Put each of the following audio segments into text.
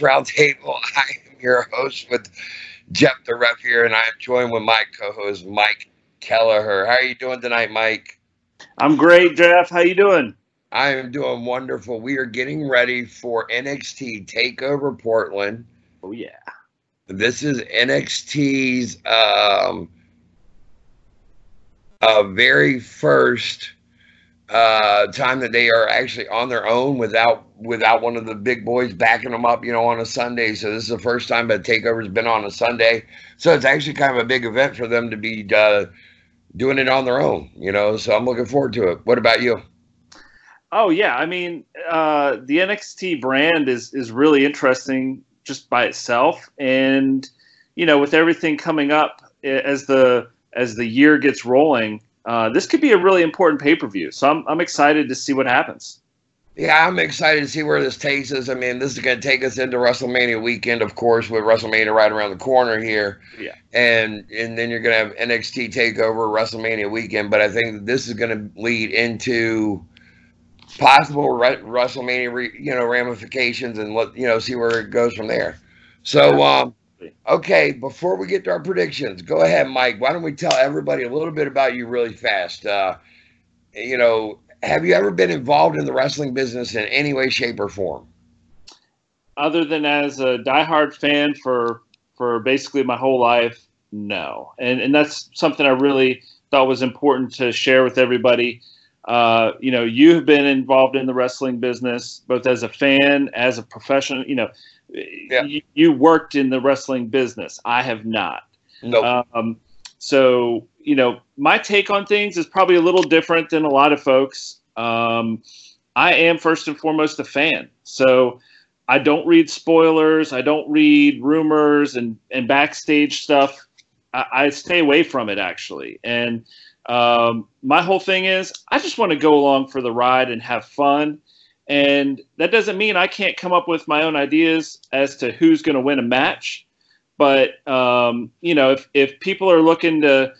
Roundtable. I am your host with Jeff the Ref here, and I am joined with my co-host Mike Kelleher. How are you doing tonight, Mike? I'm great, Jeff. How are you doing? I am doing wonderful. We are getting ready for NXT Takeover Portland. Oh yeah. This is NXT's um, uh, very first uh, time that they are actually on their own without without one of the big boys backing them up, you know, on a Sunday. So this is the first time that Takeover's been on a Sunday. So it's actually kind of a big event for them to be uh, doing it on their own, you know. So I'm looking forward to it. What about you? Oh yeah, I mean, uh, the NXT brand is is really interesting just by itself, and you know, with everything coming up as the as the year gets rolling, uh, this could be a really important pay per view. So I'm I'm excited to see what happens. Yeah, I'm excited to see where this takes us. I mean, this is going to take us into WrestleMania weekend, of course, with WrestleMania right around the corner here. Yeah. And and then you're going to have NXT Takeover WrestleMania weekend, but I think this is going to lead into possible re- WrestleMania, re- you know, ramifications and let you know see where it goes from there. So, um, okay, before we get to our predictions, go ahead, Mike. Why don't we tell everybody a little bit about you really fast? Uh, you know, have you ever been involved in the wrestling business in any way, shape, or form? Other than as a diehard fan for for basically my whole life, no. And and that's something I really thought was important to share with everybody. Uh, you know, you have been involved in the wrestling business both as a fan, as a professional. You know, yeah. you, you, worked in the wrestling business. I have not. No. Nope. Um, so you know, my take on things is probably a little different than a lot of folks. Um, I am first and foremost a fan, so I don't read spoilers. I don't read rumors and and backstage stuff. I, I stay away from it actually, and um, my whole thing is I just want to go along for the ride and have fun. And that doesn't mean I can't come up with my own ideas as to who's going to win a match. But um, you know, if if people are looking to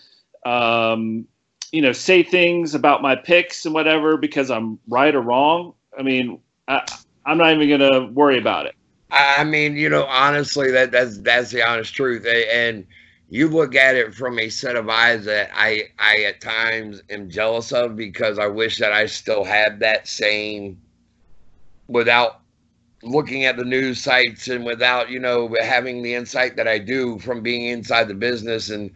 um, you know, say things about my picks and whatever because I'm right or wrong. I mean, I, I'm not even going to worry about it. I mean, you know, honestly, that that's that's the honest truth, and you look at it from a set of eyes that I I at times am jealous of because I wish that I still had that same without looking at the news sites and without you know having the insight that I do from being inside the business and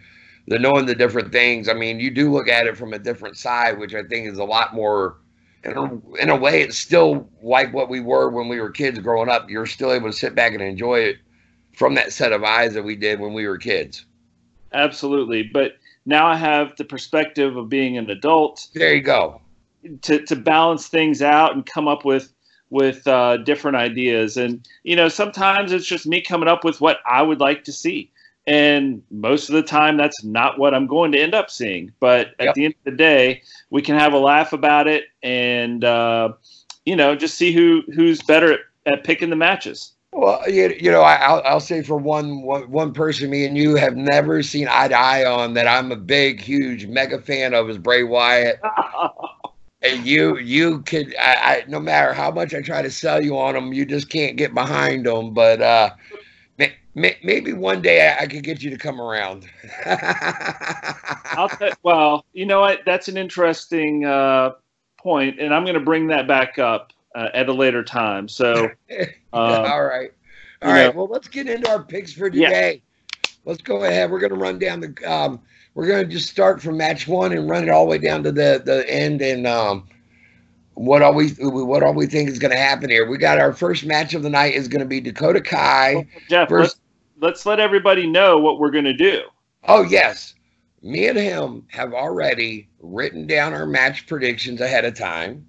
the knowing the different things. I mean, you do look at it from a different side, which I think is a lot more. In a, in a way, it's still like what we were when we were kids growing up. You're still able to sit back and enjoy it from that set of eyes that we did when we were kids. Absolutely, but now I have the perspective of being an adult. There you go. To to balance things out and come up with with uh, different ideas, and you know, sometimes it's just me coming up with what I would like to see. And most of the time, that's not what I'm going to end up seeing. But at yep. the end of the day, we can have a laugh about it and, uh, you know, just see who who's better at, at picking the matches. Well, you, you know, I, will I'll say for one, one one person, me and you have never seen eye to eye on that. I'm a big, huge, mega fan of is Bray Wyatt. and you you could I, I, no matter how much I try to sell you on them, you just can't get behind them. But uh, maybe one day I could get you to come around. I'll t- well, you know what? That's an interesting uh, point, and I'm going to bring that back up uh, at a later time. So, um, all right, all right. Know. Well, let's get into our picks for today. Yeah. Let's go ahead. We're going to run down the. Um, we're going to just start from match one and run it all the way down to the the end and. Um, what all we what all we think is going to happen here? We got our first match of the night is going to be Dakota Kai. Oh, Jeff, versus, let's let everybody know what we're going to do. Oh yes, me and him have already written down our match predictions ahead of time.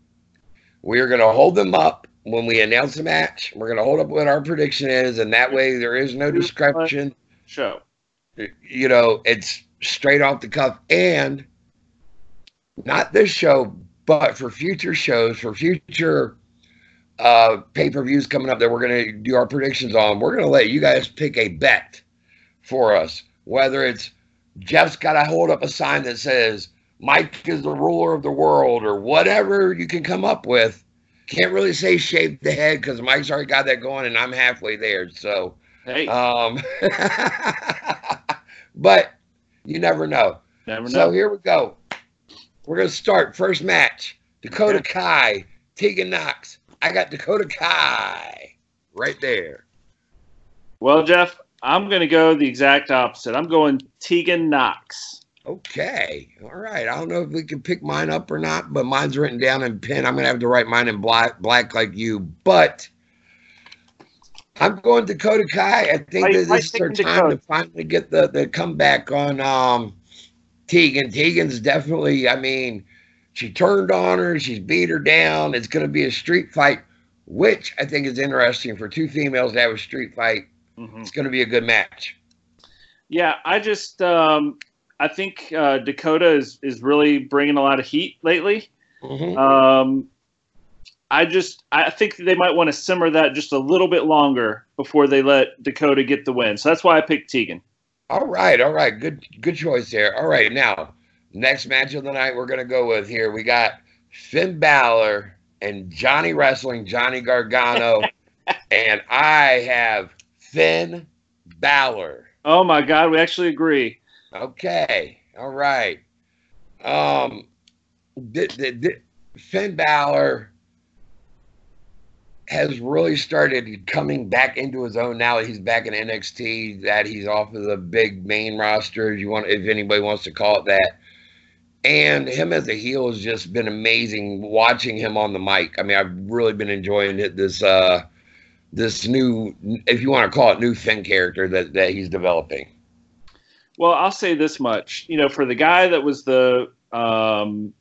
We are going to hold them up when we announce the match. We're going to hold up what our prediction is, and that way there is no discretion. Show. You know, it's straight off the cuff, and not this show, but for future shows, for future uh, pay per views coming up that we're going to do our predictions on. We're going to let you guys pick a bet for us, whether it's Jeff's got to hold up a sign that says Mike is the ruler of the world or whatever you can come up with. can't really say shave the head because Mike's already got that going, and I'm halfway there. So, Hey, um, but you never know. never So know. here we go. We're gonna start first match. Dakota Kai, Tegan Nox. I got Dakota Kai right there. Well, Jeff, I'm going to go the exact opposite. I'm going Tegan Nox. Okay, all right. I don't know if we can pick mine up or not, but mine's written down in pen. I'm gonna have to write mine in black, black like you. But I'm going Dakota Kai. I think I- that I is her time Dakota. to finally get the the comeback on um Tegan. Tegan's definitely. I mean, she turned on her. She's beat her down. It's going to be a street fight, which I think is interesting for two females to have a street fight. Mhm. It's going to be a good match. Yeah, I just um, I think uh, Dakota is is really bringing a lot of heat lately. Mhm. Um, I just I think they might want to simmer that just a little bit longer before they let Dakota get the win. So that's why I picked Tegan. All right, all right. Good good choice there. All right, now, next match of the night we're gonna go with here. We got Finn Balor and Johnny Wrestling, Johnny Gargano, and I have Finn Balor. Oh my God, we actually agree. Okay, all right. Um, th- th- th- Finn Balor has really started coming back into his own now that he's back in NXT. That he's off of the big main roster, if you want, if anybody wants to call it that. And him as a heel has just been amazing watching him on the mic. I mean, I've really been enjoying it. This uh, this new, if you want to call it, new Finn character that that he's developing. Well, I'll say this much. You know, for the guy that was the um,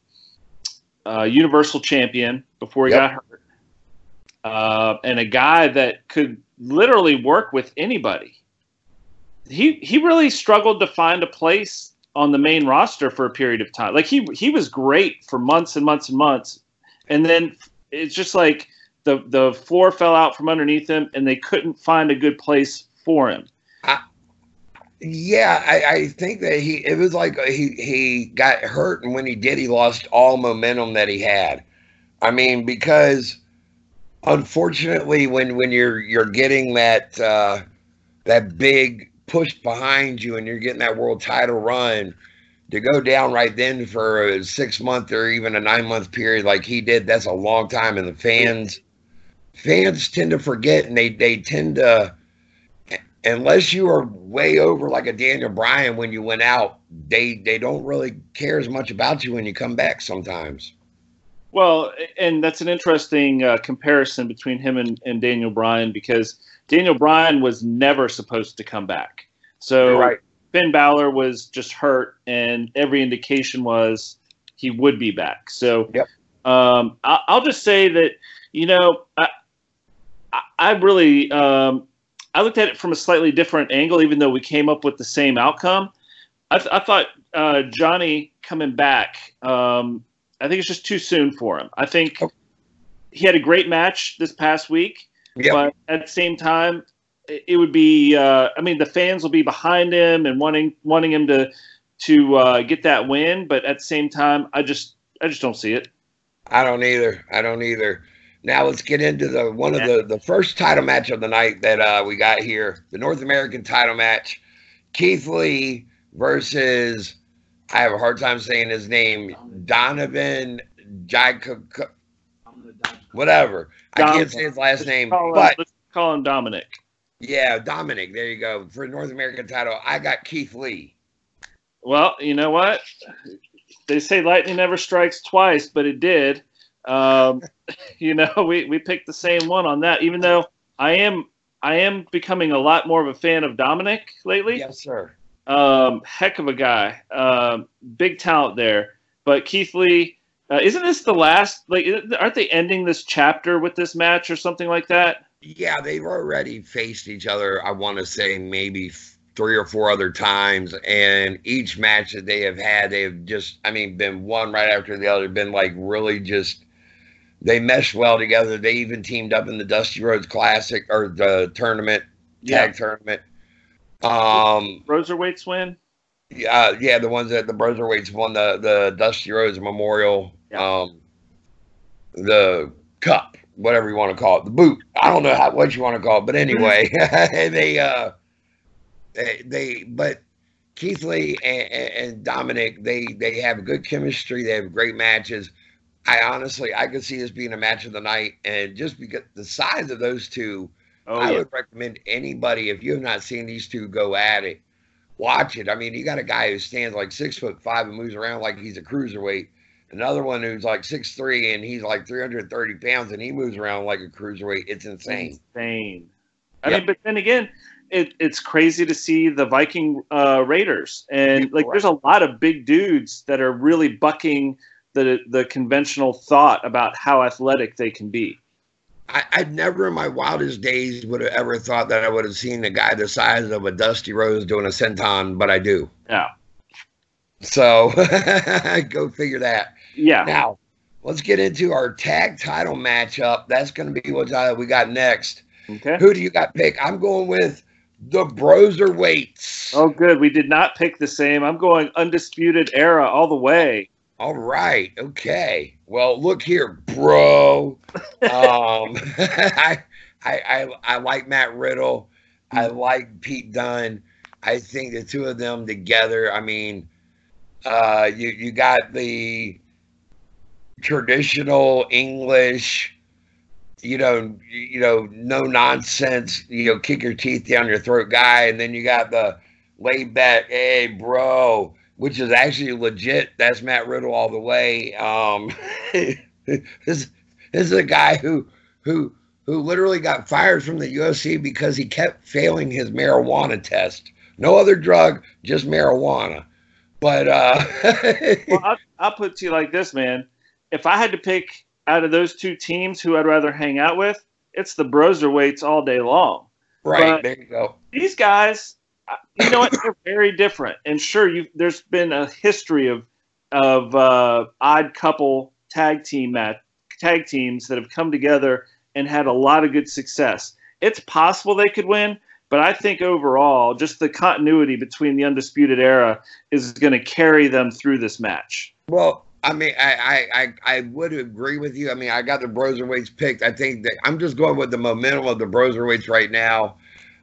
uh, Universal Champion before he Yep. got hurt, uh, and a guy that could literally work with anybody, he he really struggled to find a place on the main roster for a period of time. Like he he was great for months and months and months, and then it's just like the the floor fell out from underneath him, and they couldn't find a good place for him. Yeah, I, I think that he it was like he he got hurt, and when he did, he lost all momentum that he had. I mean, because unfortunately, when when you're you're getting that uh, that big push behind you, and you're getting that world title run, to go down right then for a six month or even a nine month period like he did, that's a long time, and the fans fans tend to forget, and they they tend to unless you are way over like a Daniel Bryan when you went out, they they don't really care as much about you when you come back sometimes. Well, and that's an interesting uh, comparison between him and, and Daniel Bryan because Daniel Bryan was never supposed to come back. So Finn Balor was just hurt, and every indication was he would be back. So Yep. um, I, I'll just say that you know I I- I really um, I looked at it from a slightly different angle, even though we came up with the same outcome. I, th- I thought uh, Johnny coming back. Um, I think it's just too soon for him. I think Oh. he had a great match this past week, Yep. but at the same time, it it would be. Uh, I mean, the fans will be behind him and wanting wanting him to to uh, get that win. But at the same time, I just I just don't see it. I don't either. I don't either. Now let's get into the one of the the first title match of the night that uh, we got here, the North American title match, Keith Lee versus I have a hard time saying his name, Donovan Jacob, whatever. I can't say his last name, him- but let's call him Dominik. yeah, Dominik. There you go for North American title. I got Keith Lee. Well, you know what? They say lightning never strikes twice, but it did. Um, you know, we, we picked the same one on that, even though I am I am becoming a lot more of a fan of Dominik lately. Yes, sir. Um, heck of a guy. Um, big talent there. But Keith Lee, uh, isn't this the last? Like, aren't they ending this chapter with this match or something like that? Yeah, they've already faced each other. I want to say maybe three or four other times, and each match that they have had, they have just, I mean, been one right after the other. Been like really just, they meshed well together. They even teamed up in the Dusty Rhodes Classic or the tournament, tag tournament. Um, Broserweights win. yeah, yeah, the ones that the Broserweights won the the Dusty Rhodes Memorial, Yeah. um, the cup. whatever you want to call it, the boot. I don't know how what you want to call it, but anyway, they uh they, they but Keith Lee and, and Dominik they they have good chemistry. They have great matches. I honestly I could see this being a match of the night, and just because the size of those two, Oh, I yeah. would recommend anybody if you have not seen these two go at it, watch it. I mean, you got a guy who stands like six foot five and moves around like he's a cruiserweight. Another one who's like six three and he's like three hundred thirty pounds and he moves around like a cruiserweight. It's insane. Insane. I Yep. mean, but then again, it, it's crazy to see the Viking uh, Raiders, and like, there's a lot of big dudes that are really bucking the the conventional thought about how athletic they can be. I, I never in my wildest days would have ever thought that I would have seen a guy the size of a Dusty Rhodes doing a senton, but I do. Yeah. So go figure that. Yeah. Now, let's get into our tag title matchup. That's going to be what uh, we got next. Okay. Who do you got pick? I'm going with the Broserweights. Oh, good. We did not pick the same. I'm going undisputed era all the way. All right. Okay. Well, look here, bro. um, I, I, I, I like Matt Riddle. I like Pete Dunne. I think the two of them together. I mean, uh, you you got the traditional English, you know, you, you know, no nonsense, you know, kick your teeth down your throat guy, and then you got the laid back, hey, bro, which is actually legit. That's Matt Riddle all the way. Um, this, this is a guy who who who literally got fired from the UFC because he kept failing his marijuana test. No other drug, just marijuana. But uh, Well, I'll, I'll put it to you like this, man. If I had to pick out of those two teams who I'd rather hang out with, it's the Broserweights all day long. right but- there you go. these guys, you know what? They're very different. And sure, there's been a history of of uh, odd couple tag team mat, tag teams that have come together and had a lot of good success. It's possible they could win, but I think overall, just the continuity between the undisputed era is going to carry them through this match. Well, I mean, I, I, I, I would agree with you. I mean, I got the Broserweights picked. I think that I'm just going with the momentum of the Broserweights right now.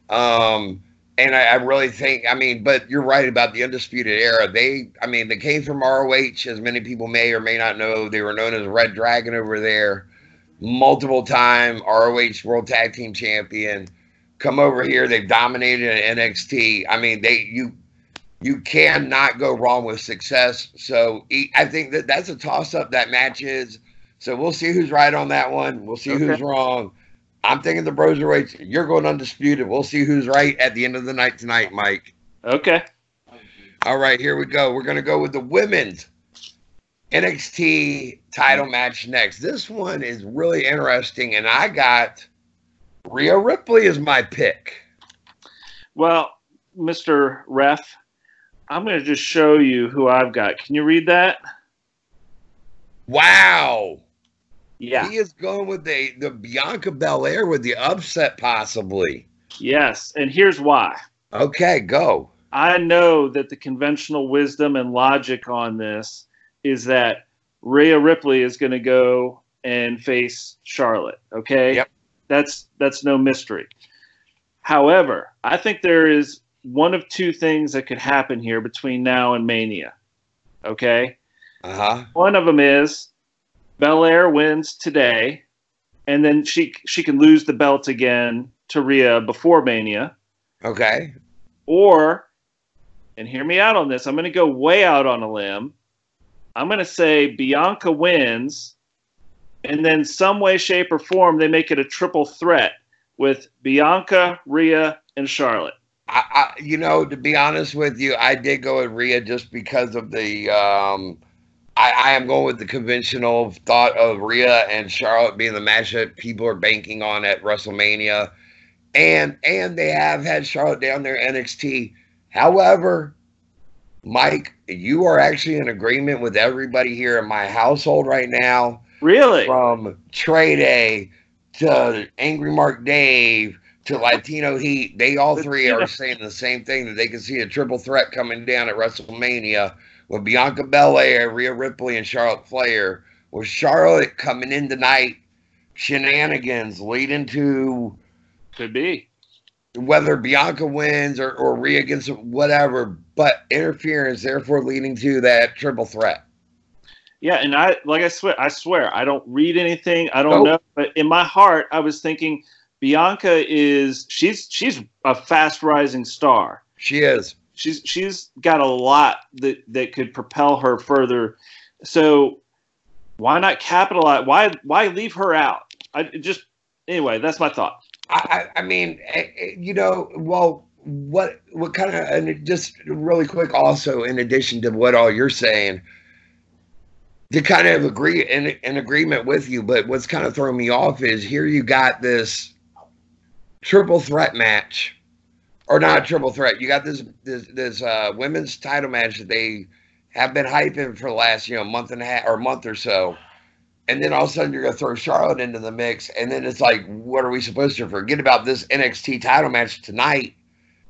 Um, and I, I really think, I mean, but you're right about the Undisputed Era. They, I mean, they came from ROH, as many people may or may not know. They were known as Red Dragon over there, multiple time ROH World Tag Team Champion. Come over here, they've dominated in NXT. I mean, they, you, you cannot go wrong with success. So I think that that's a toss up that match is. So we'll see who's right on that one. We'll see who's wrong. I'm thinking the Broserweights. You're going undisputed. We'll see who's right at the end of the night tonight, Mike. Okay. All right, here we go. We're going to go with the women's NXT title match next. This one is really interesting, and I got Rhea Ripley as my pick. Well, Mr. Ref, I'm going to just show you who I've got. Can you read that? Wow. Yeah. He is going with the, the Bianca Belair with the upset, possibly. Yes. And here's why. Okay, go. I know that the conventional wisdom and logic on this is that Rhea Ripley is going to go and face Charlotte. Okay. Yep. That's that's no mystery. However, I think there is one of two things that could happen here between now and Mania. Okay. Uh huh. One of them is Belair wins today, and then she she can lose the belt again to Rhea before Mania. Okay. Or, and hear me out on this, I'm going to go way out on a limb. I'm going to say Bianca wins, and then some way, shape, or form they make it a triple threat with Bianca, Rhea, and Charlotte. I, I, you know, to be honest with you, I did go with Rhea just because of the. Um, I, I am going with the conventional thought of Rhea and Charlotte being the match that people are banking on at WrestleMania, and and they have had Charlotte down there NXT. However, Mike, you are actually in agreement with everybody here in my household right now Really? from Trey Day to Angry Mark Dave to Latino Heat, they all three are saying the same thing that they can see a triple threat coming down at WrestleMania with Bianca Belair, Rhea Ripley, and Charlotte Flair. With Charlotte coming in tonight, shenanigans leading to Could be. whether Bianca wins or, or Rhea gets whatever, but interference, therefore leading to that triple threat. Yeah, and I like I swear I swear I don't read anything. I don't Nope. know, but in my heart I was thinking Bianca is she's she's a fast rising star. She is. She's she's got a lot that that could propel her further. So why not capitalize? Why why leave her out? I just anyway, that's my thought. I, I mean, eh, eh, you know, well, what what kind of and just really quick, also in addition to what all you're saying, to kind of agree in in agreement with you, but what's kind of throwing me off is here you got this triple threat match, or not a triple threat. You got this this this uh, women's title match that they have been hyping for the last you know month and a half or month or so. And then all of a sudden you're gonna throw Charlotte into the mix, and then it's like, what are we supposed to forget about this NXT title match tonight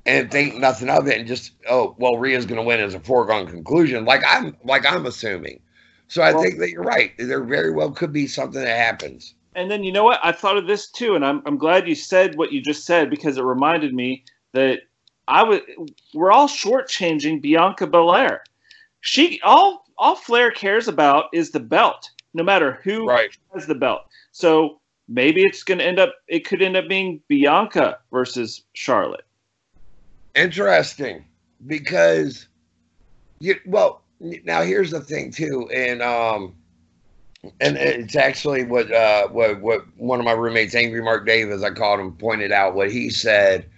and think nothing of it and just oh well Rhea's gonna win as a foregone conclusion, like I'm like I'm assuming. So I Well- think that you're right. There very well could be something that happens. And then you know what? I thought of this too, and I'm I'm glad you said what you just said because it reminded me that I would we're all shortchanging Bianca Belair. She all all Flair cares about is the belt, no matter who Right. has the belt. So maybe it's going to end up it could end up being Bianca versus Charlotte. Interesting. Because you well now here's the thing too, and um and it's actually what uh what what one of my roommates, Angry Mark Davis, I called him, pointed out what he said.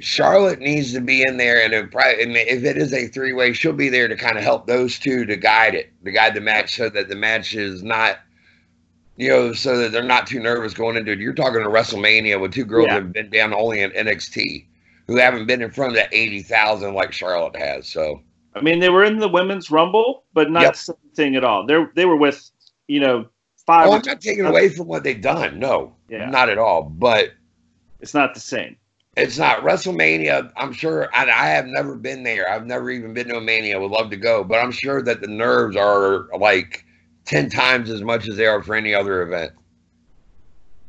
Charlotte needs to be in there, and if, it is a three way, she'll be there to kind of help those two to guide it, to guide the match, so that the match is not, you know, so that they're not too nervous going into it. You're talking to WrestleMania with two girls Yeah. that have been down only in NXT, who haven't been in front of that eighty thousand like Charlotte has. So I mean, they were in the women's rumble, but not Yep. the same thing at all. They they were with, you know, five. Oh, or I'm not taking away from what they've done. No, Yeah. not at all. But it's not the same. It's not WrestleMania. I'm sure, and I have never been there. I've never even been to a Mania. Would love to go, but I'm sure that the nerves are like ten times as much as they are for any other event.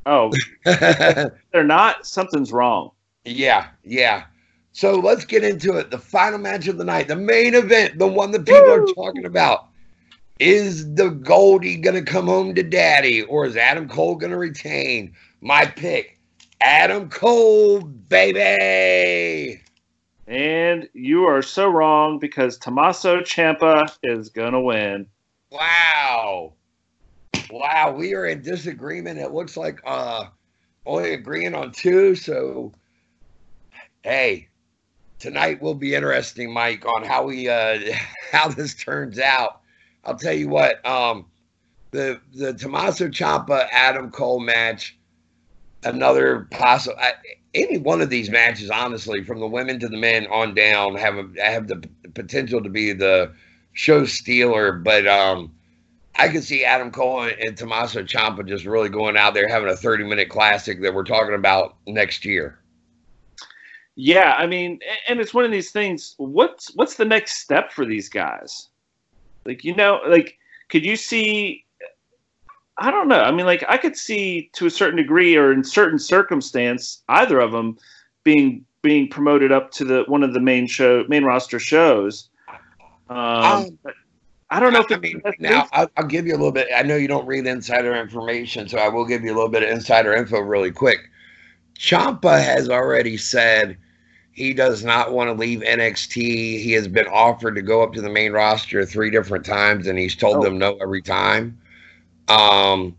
Oh, they're not. Something's wrong. yeah, yeah. So let's get into it. The final match of the night, the main event, the one that people are talking about. Is the Goldie going to come home to daddy, or is Adam Cole going to retain? My pick, Adam Cole, baby. And you are so wrong because Tommaso Ciampa is gonna win. Wow. Wow, we are in disagreement. It looks like uh only agreeing on two, so hey, tonight will be interesting, Mike, on how we uh how this turns out. I'll tell you what, um the the Tommaso Ciampa Adam Cole match, another possible any one of these matches, honestly, from the women to the men on down, have a, have the potential to be the show stealer. But um, I could see Adam Cole and, and Tommaso Ciampa just really going out there having a 30 minute classic that we're talking about next year. Yeah, I mean, and it's one of these things. What's what's the next step for these guys? Like, you know, like, could you see? I don't know. I mean, like, I could see to a certain degree, or in certain circumstance, either of them being being promoted up to the one of the main show main roster shows. Um, Um, I don't know if I mean, now. I'll, I'll give you a little bit. I know you don't read insider information, so I will give you a little bit of insider info really quick. Ciampa has already said he does not want to leave NXT. He has been offered to go up to the main roster three different times, and he's told Oh. them no every time. Um,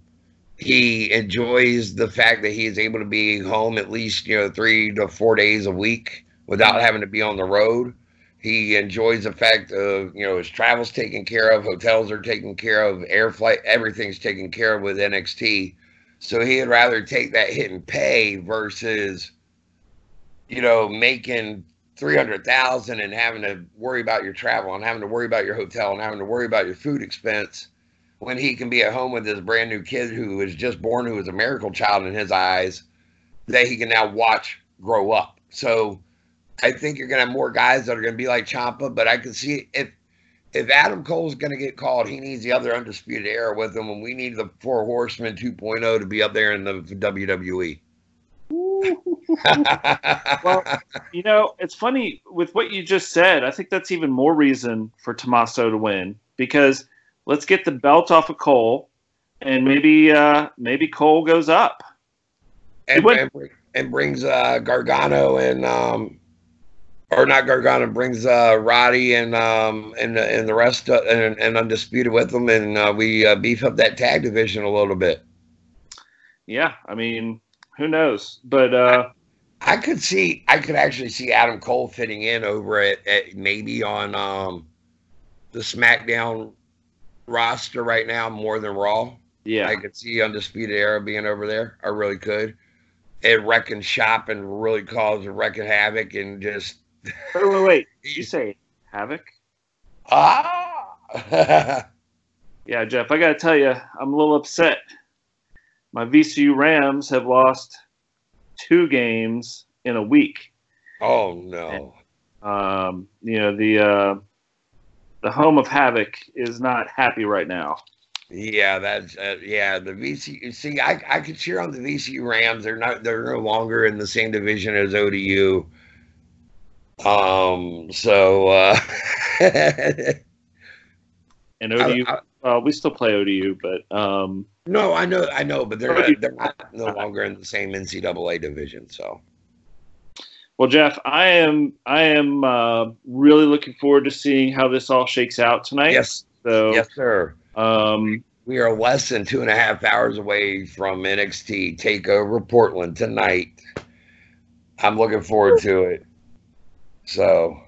he enjoys the fact that he is able to be home at least you know three to four days a week without having to be on the road. He enjoys the fact of you know his travels taken care of, hotels are taken care of, air flight, everything's taken care of with NXT. So he'd rather take that hit and pay versus, you know, making three hundred thousand and having to worry about your travel and having to worry about your hotel and having to worry about your food expense when he can be at home with this brand new kid who was just born, who is a miracle child in his eyes, that he can now watch grow up. So I think you're gonna have more guys that are gonna be like Ciampa, but I can see if if Adam Cole's going to get called, he needs the other undisputed era with him, and we need the Four Horsemen 2.0 to be up there in the WWE. well, you know, it's funny with what you just said. I think that's even more reason for Tommaso to win because let's get the belt off of Cole, and maybe uh, maybe Cole goes up and, and, and, brings uh, Gargano and um, or not Gargano brings uh, Roddy and um, and and the rest uh, and, and undisputed with them, and uh, we uh, beef up that tag division a little bit. Yeah, I mean, who knows? But uh, I, I could see, I could actually see Adam Cole fitting in over at, at maybe on um, the SmackDown roster right now more than Raw. Yeah, I could see Undisputed Era being over there. I really could. It wrecking shop and really cause a wrecking havoc and just. wait, wait, wait! you say havoc? Ah. yeah, Jeff. I gotta tell you, I'm a little upset. My VCU Rams have lost two games in a week. Oh no! And, um, you know the uh, the home of havoc is not happy right now. Yeah, that's uh, yeah. The VC. See, I I could cheer on the VCU Rams. They're not. They're no longer in the same division as ODU. Um. So. uh And ODU. I, I, well, we still play ODU, but um. No, I know, I know, but they're not, they're not no longer in the same NCAA division. So. Well, Jeff, I am I am uh, really looking forward to seeing how this all shakes out tonight. Yes. So. Yes, sir. Um, we are less than two and a half hours away from NXT Takeover Portland tonight. I'm looking forward to it. So.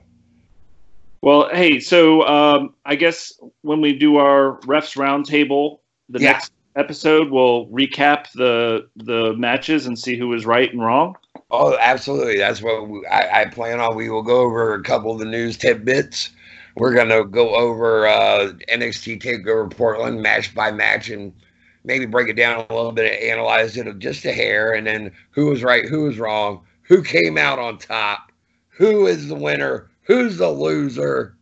Well, hey, so um, I guess when we do our refs roundtable, the yeah. next episode we'll recap the the matches and see who was right and wrong. Oh, absolutely. That's what we, I, I, plan on. We will go over a couple of the news tidbits. We're going to go over uh, NXT Takeover Portland match by match and maybe break it down a little bit, analyze it just a hair, and then who was right, who was wrong, who came out on top, who is the winner, who's the loser.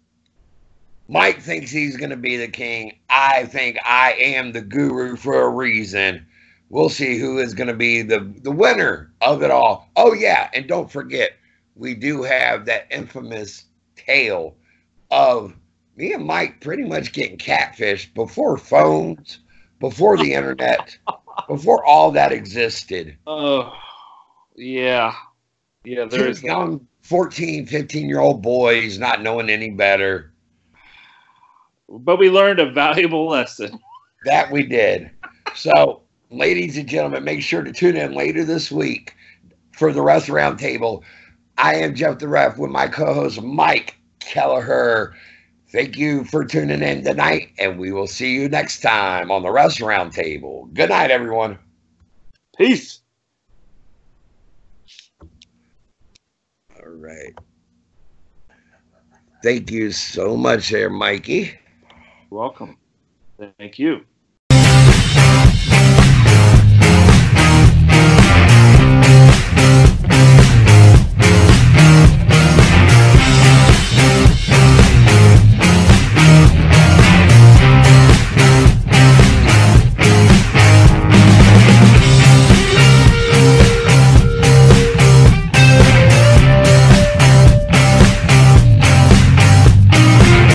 Mike thinks he's going to be the king. I think I am the guru for a reason we'll see who is going to be the, the winner of it all. Oh, yeah. And don't forget, we do have that infamous tale of me and Mike pretty much getting catfished before phones, before the internet, before all that existed. Oh, yeah. Yeah, there's Two young 14, 15 year old boys not knowing any better. But we learned a valuable lesson. That we did. So ladies and gentlemen, make sure to tune in later this week for the Refs Roundtable. I am Jeff the Ref with my co-host Mike Kelleher. Thank you for tuning in tonight, and we will see you next time on the Refs Roundtable. Good night, everyone. Peace. All right. Thank you so much there, Mikey. Welcome. Thank you.